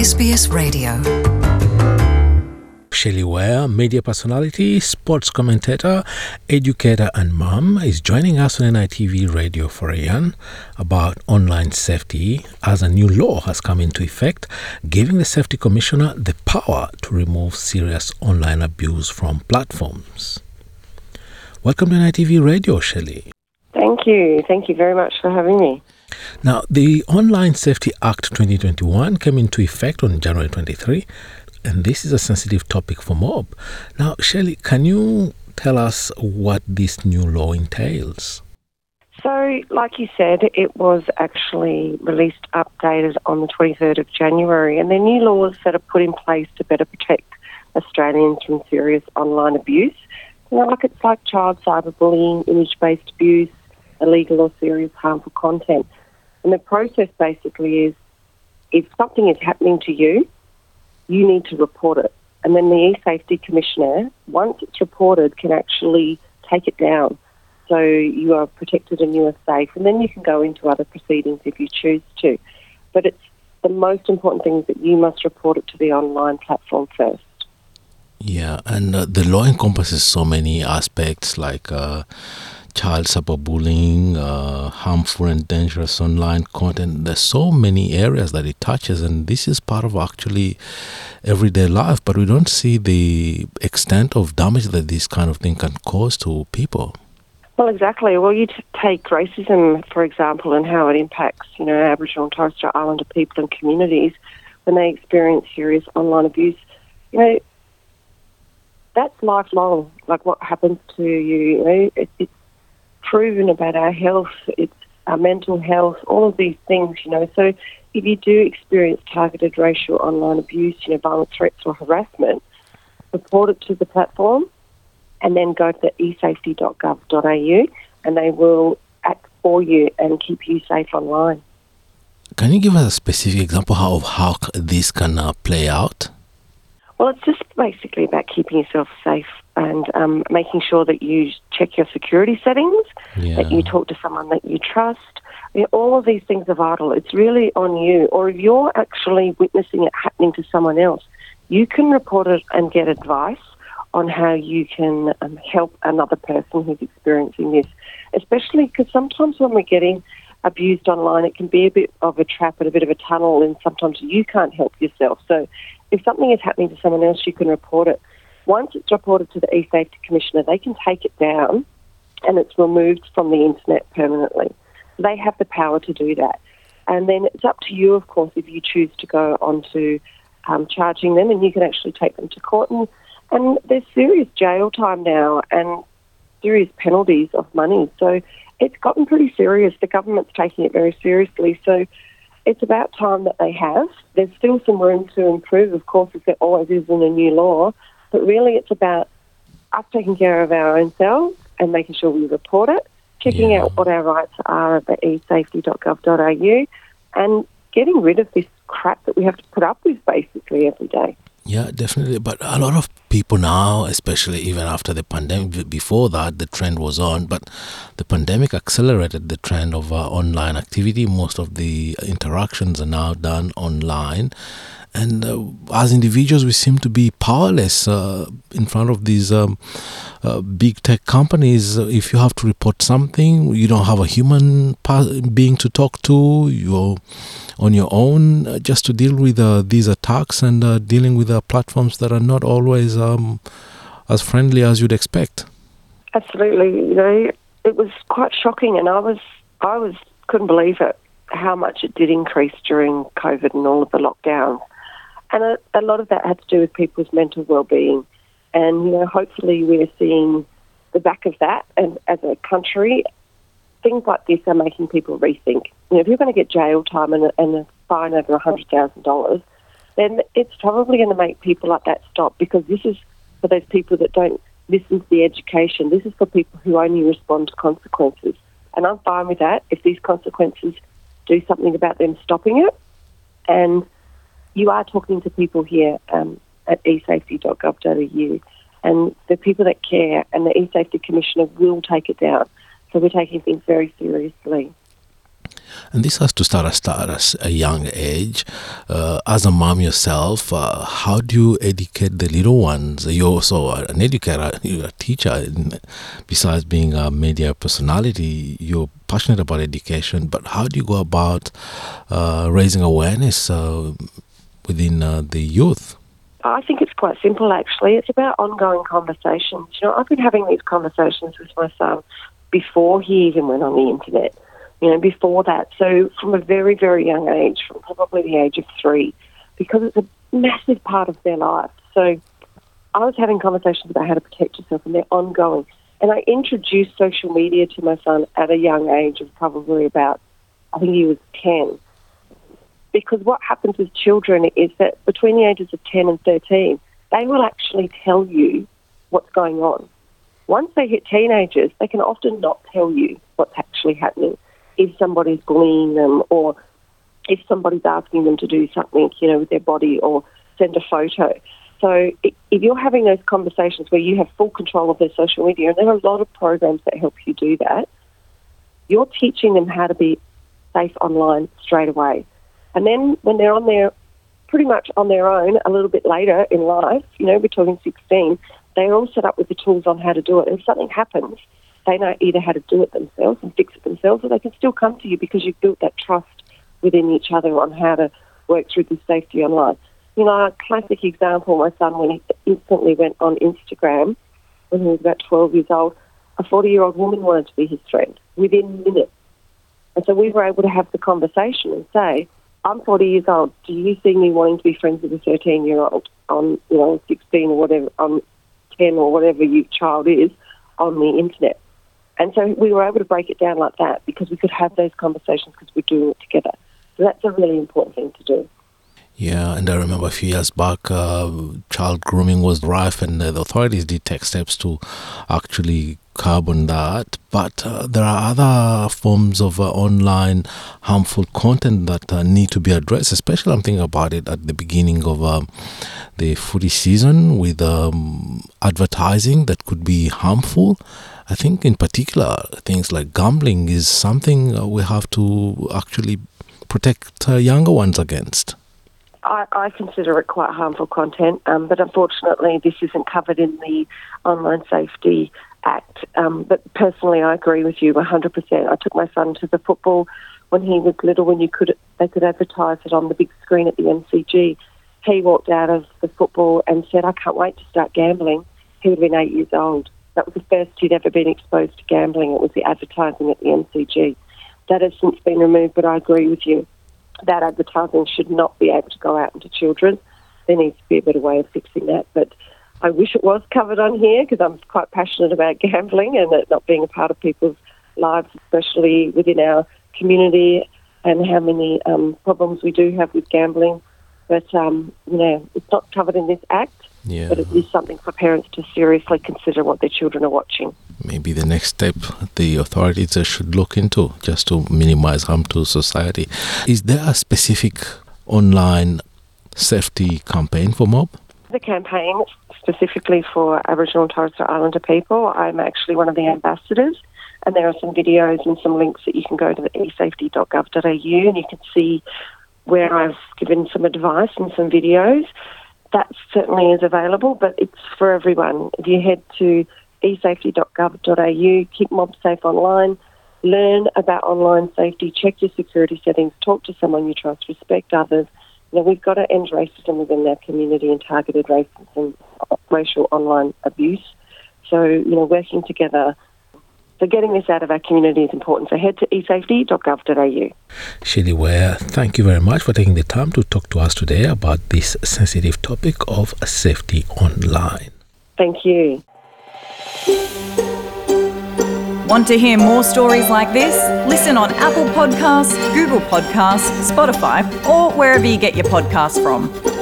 SBS Radio. Shelley Ware, media personality, sports commentator, educator, and mom, is joining us on NITV Radio for a yarn about online safety as a new law has come into effect, giving the Safety Commissioner the power to remove serious online abuse from platforms. Welcome to NITV Radio, Shelley. Thank you. Thank you very much for having me. Now, the Online Safety Act 2021 came into effect on January 23, and this is a sensitive topic for mob. Now, Shelley, can you tell us what this new law entails? So, like you said, it was actually released, updated on the 23rd of January, and there are new laws that are put in place to better protect Australians from serious online abuse. You know, like it's like child cyberbullying, image-based abuse, illegal or serious harmful content. And the process basically is if something is happening to you, you need to report it. And then the e-safety commissioner, once it's reported, can actually take it down. So you are protected and you are safe. And then you can go into other proceedings if you choose to. But it's the most important thing is that you must report it to the online platform first. Yeah, and uh, the law encompasses so many aspects like uh, child cyberbullying, uh, harmful and dangerous online content. There's so many areas that it touches, and this is part of actually everyday life. But we don't see the extent of damage that this kind of thing can cause to people. Well, exactly. Well, you take racism, for example, and how it impacts, you know, Aboriginal and Torres Strait Islander people and communities when they experience serious online abuse. You know, that's lifelong. Like what happens to you, you know, it, proven about our health, it's our mental health, all of these things, you know. So if you do experience targeted racial online abuse, you know, violent threats or harassment, report it to the platform and then go to the esafety.gov.au and they will act for you and keep you safe online. Can you give us a specific example how, of how this can uh, play out? Well, it's just basically about keeping yourself safe and um, making sure that you check your security settings, Yeah. that you talk to someone that you trust. I mean, all of these things are vital. It's really on you. Or if you're actually witnessing it happening to someone else, you can report it and get advice on how you can um, help another person who's experiencing this. Especially because sometimes when we're getting abused online, it can be a bit of a trap and a bit of a tunnel, and sometimes you can't help yourself. So if something is happening to someone else, you can report it. Once it's reported to the e-safety commissioner, they can take it down and it's removed from the internet permanently. They have the power to do that. And then it's up to you, of course, if you choose to go on to um, charging them, and you can actually take them to court. And, and there's serious jail time now and serious penalties of money. So it's gotten pretty serious. The government's taking it very seriously. So it's about time that they have. There's still some room to improve, of course, as there always is in a new law. But really, it's about us taking care of our own selves and making sure we report it, checking Yeah. out what our rights are at the esafety.gov.au, and getting rid of this crap that we have to put up with basically every day. Yeah, definitely. But a lot of people now, especially even after the pandemic, before that, the trend was on, but the pandemic accelerated the trend of uh, online activity. Most of the interactions are now done online. And uh, as individuals, we seem to be powerless uh, in front of these um, uh, big tech companies. If you have to report something, you don't have a human being to talk to. You're on your own uh, just to deal with uh, these attacks and uh, dealing with platforms that are not always um, as friendly as you'd expect. Absolutely, you know, it was quite shocking, and I was, I was, couldn't believe it how much it did increase during COVID and all of the lockdowns, and a, a lot of that had to do with people's mental well-being, and you know, hopefully we're seeing the back of that, and as a country, things like this are making people rethink. You know, if you're going to get jail time and, a- and a fine over hundred thousand dollars, then it's probably going to make people like that stop because this is for those people that don't listen to the education. This is for people who only respond to consequences. And I'm fine with that if these consequences do something about them stopping it. And you are talking to people here um, at esafety.gov.au, and the people that care and the eSafety Commissioner will take it down. So we're taking things very seriously. And this has to start at, start a young age. Uh, as a mom yourself, uh, how do you educate the little ones? You're also an educator, you're a teacher. Besides being a media personality, you're passionate about education. But how do you go about uh, raising awareness uh, within uh, the youth? I think it's quite simple, actually. It's about ongoing conversations. You know, I've been having these conversations with my son before he even went on the internet. You know, before that. So from a very, very young age, from probably the age of three, because it's a massive part of their life. So I was having conversations about how to protect yourself, and they're ongoing. And I introduced social media to my son at a young age of probably about, I think he was 10 because what happens with children is that between the ages of 10 and 13, they will actually tell you what's going on. Once they hit teenagers, they can often not tell you what's actually happening. If somebody's bullying them or if somebody's asking them to do something, you know, with their body or send a photo. So if you're having those conversations where you have full control of their social media, and there are a lot of programs that help you do that, you're teaching them how to be safe online straight away. And then when they're on their, pretty much on their own a little bit later in life, you know, we're talking 16, they're all set up with the tools on how to do it. If something happens, they know either how to do it themselves and fix it themselves, or they can still come to you because you've built that trust within each other on how to work through the safety online. You know, a classic example, my son, when he instantly went on Instagram when he was about 12 years old, a 40 year old woman wanted to be his friend within minutes. And so we were able to have the conversation and say, I'm 40 years old. Do you see me wanting to be friends with a 13 year old on, you know, 16 or whatever, on 10 or whatever your child is on the internet? And so we were able to break it down like that because we could have those conversations because we're doing it together. So that's a really important thing to do. Yeah, and I remember a few years back, uh, child grooming was rife, and uh, the authorities did take steps to actually curb on that. But uh, there are other forms of uh, online harmful content that uh, need to be addressed. Especially, I'm thinking about it at the beginning of um, the footy season with um, advertising that could be harmful. I think, in particular, things like gambling is something uh, we have to actually protect younger ones against. I, I, consider it quite harmful content, um, but unfortunately, this isn't covered in the Online Safety Act. Um, but personally, I agree with you 100%. I took my son to the football when he was little, when you could they could advertise it on the big screen at the MCG. He walked out of the football and said, "I can't wait to start gambling." He would have been eight years old. That was the first he'd ever been exposed to gambling. It was the advertising at the MCG. That has since been removed, but I agree with you that advertising should not be able to go out into children. There needs to be a better way of fixing that. But I wish it was covered on here because I'm quite passionate about gambling and it not being a part of people's lives, especially within our community and how many um, problems we do have with gambling. But, um, you know, it's not covered in this act, yeah. but it is something for parents to seriously consider what their children are watching maybe the next step the authorities should look into just to minimize harm to society. Is there a specific online safety campaign for mob? The campaign specifically for Aboriginal and Torres Strait Islander people, I'm actually one of the ambassadors, and there are some videos and some links that you can go to the esafety.gov.au and you can see where I've given some advice and some videos. That certainly is available, but it's for everyone. If you head to esafety.gov.au, keep mob safe online, learn about online safety, check your security settings, talk to someone you trust, respect others. You know, we've got to end racism within our community and targeted racism, racial online abuse. So, you know, working together so getting this out of our community is important. So head to esafety.gov.au. Shelley Ware, thank you very much for taking the time to talk to us today about this sensitive topic of safety online. Thank you. Want to hear more stories like this? Listen on Apple Podcasts, Google Podcasts, Spotify, or wherever you get your podcasts from.